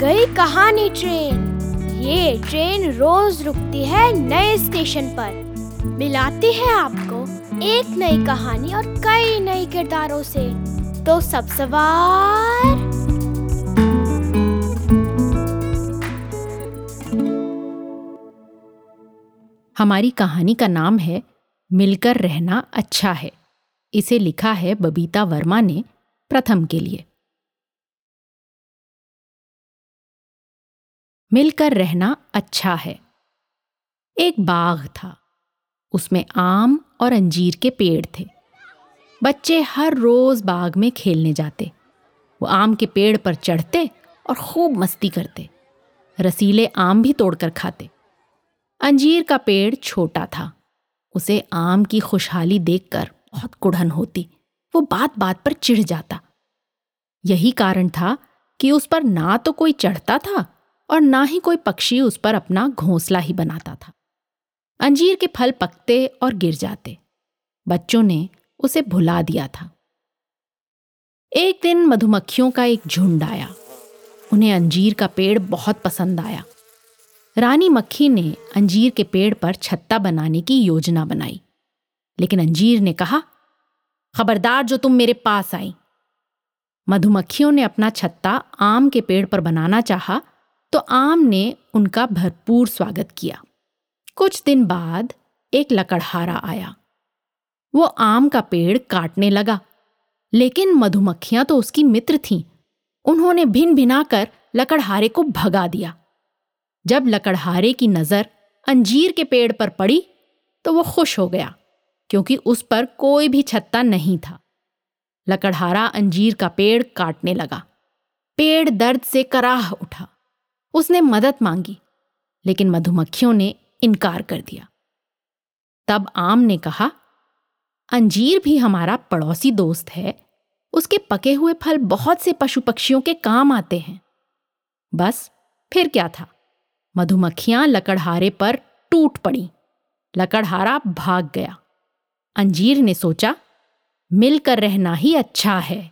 कहानी ट्रेन। ये ट्रेन रोज रुकती है नए स्टेशन पर। मिलाती है आपको एक नई कहानी और कई नए किरदारों से। तो सब सवार। हमारी कहानी का नाम है, मिलकर रहना अच्छा है। इसे लिखा है बबीता वर्मा ने प्रथम के लिए। मिलकर रहना अच्छा है। एक बाग था। उसमें आम और अंजीर के पेड़ थे। बच्चे हर रोज बाग में खेलने जाते। वो आम के पेड़ पर चढ़ते और खूब मस्ती करते। रसीले आम भी तोड़कर खाते। अंजीर का पेड़ छोटा था। उसे आम की खुशहाली देखकर बहुत कुढ़न होती। वो बात बात पर चिढ़ जाता। यही कारण था कि उस पर ना तो कोई चढ़ता था और ना ही कोई पक्षी उस पर अपना घोंसला ही बनाता था। अंजीर के फल पकते और गिर जाते। बच्चों ने उसे भुला दिया था। एक दिन मधुमक्खियों का एक झुंड आया। उन्हें अंजीर का पेड़ बहुत पसंद आया। रानी मक्खी ने अंजीर के पेड़ पर छत्ता बनाने की योजना बनाई। लेकिन अंजीर ने कहा, खबरदार जो तुम मेरे पास आई। मधुमक्खियों ने अपना छत्ता आम के पेड़ पर बनाना चाहा तो आम ने उनका भरपूर स्वागत किया। कुछ दिन बाद एक लकड़हारा आया। वो आम का पेड़ काटने लगा, लेकिन मधुमक्खियाँ तो उसकी मित्र थीं। उन्होंने भिन भिनाकर लकड़हारे को भगा दिया। जब लकड़हारे की नज़र अंजीर के पेड़ पर पड़ी तो वो खुश हो गया, क्योंकि उस पर कोई भी छत्ता नहीं था। लकड़हारा अंजीर का पेड़ काटने लगा। पेड़ दर्द से कराह उठा। उसने मदद मांगी, लेकिन मधुमक्खियों ने इनकार कर दिया। तब आम ने कहा, अंजीर भी हमारा पड़ोसी दोस्त है। उसके पके हुए फल बहुत से पशु पक्षियों के काम आते हैं। बस, फिर क्या था? मधुमक्खियाँ लकड़हारे पर टूट पड़ी। लकड़हारा भाग गया। अंजीर ने सोचा, मिलकर रहना ही अच्छा है।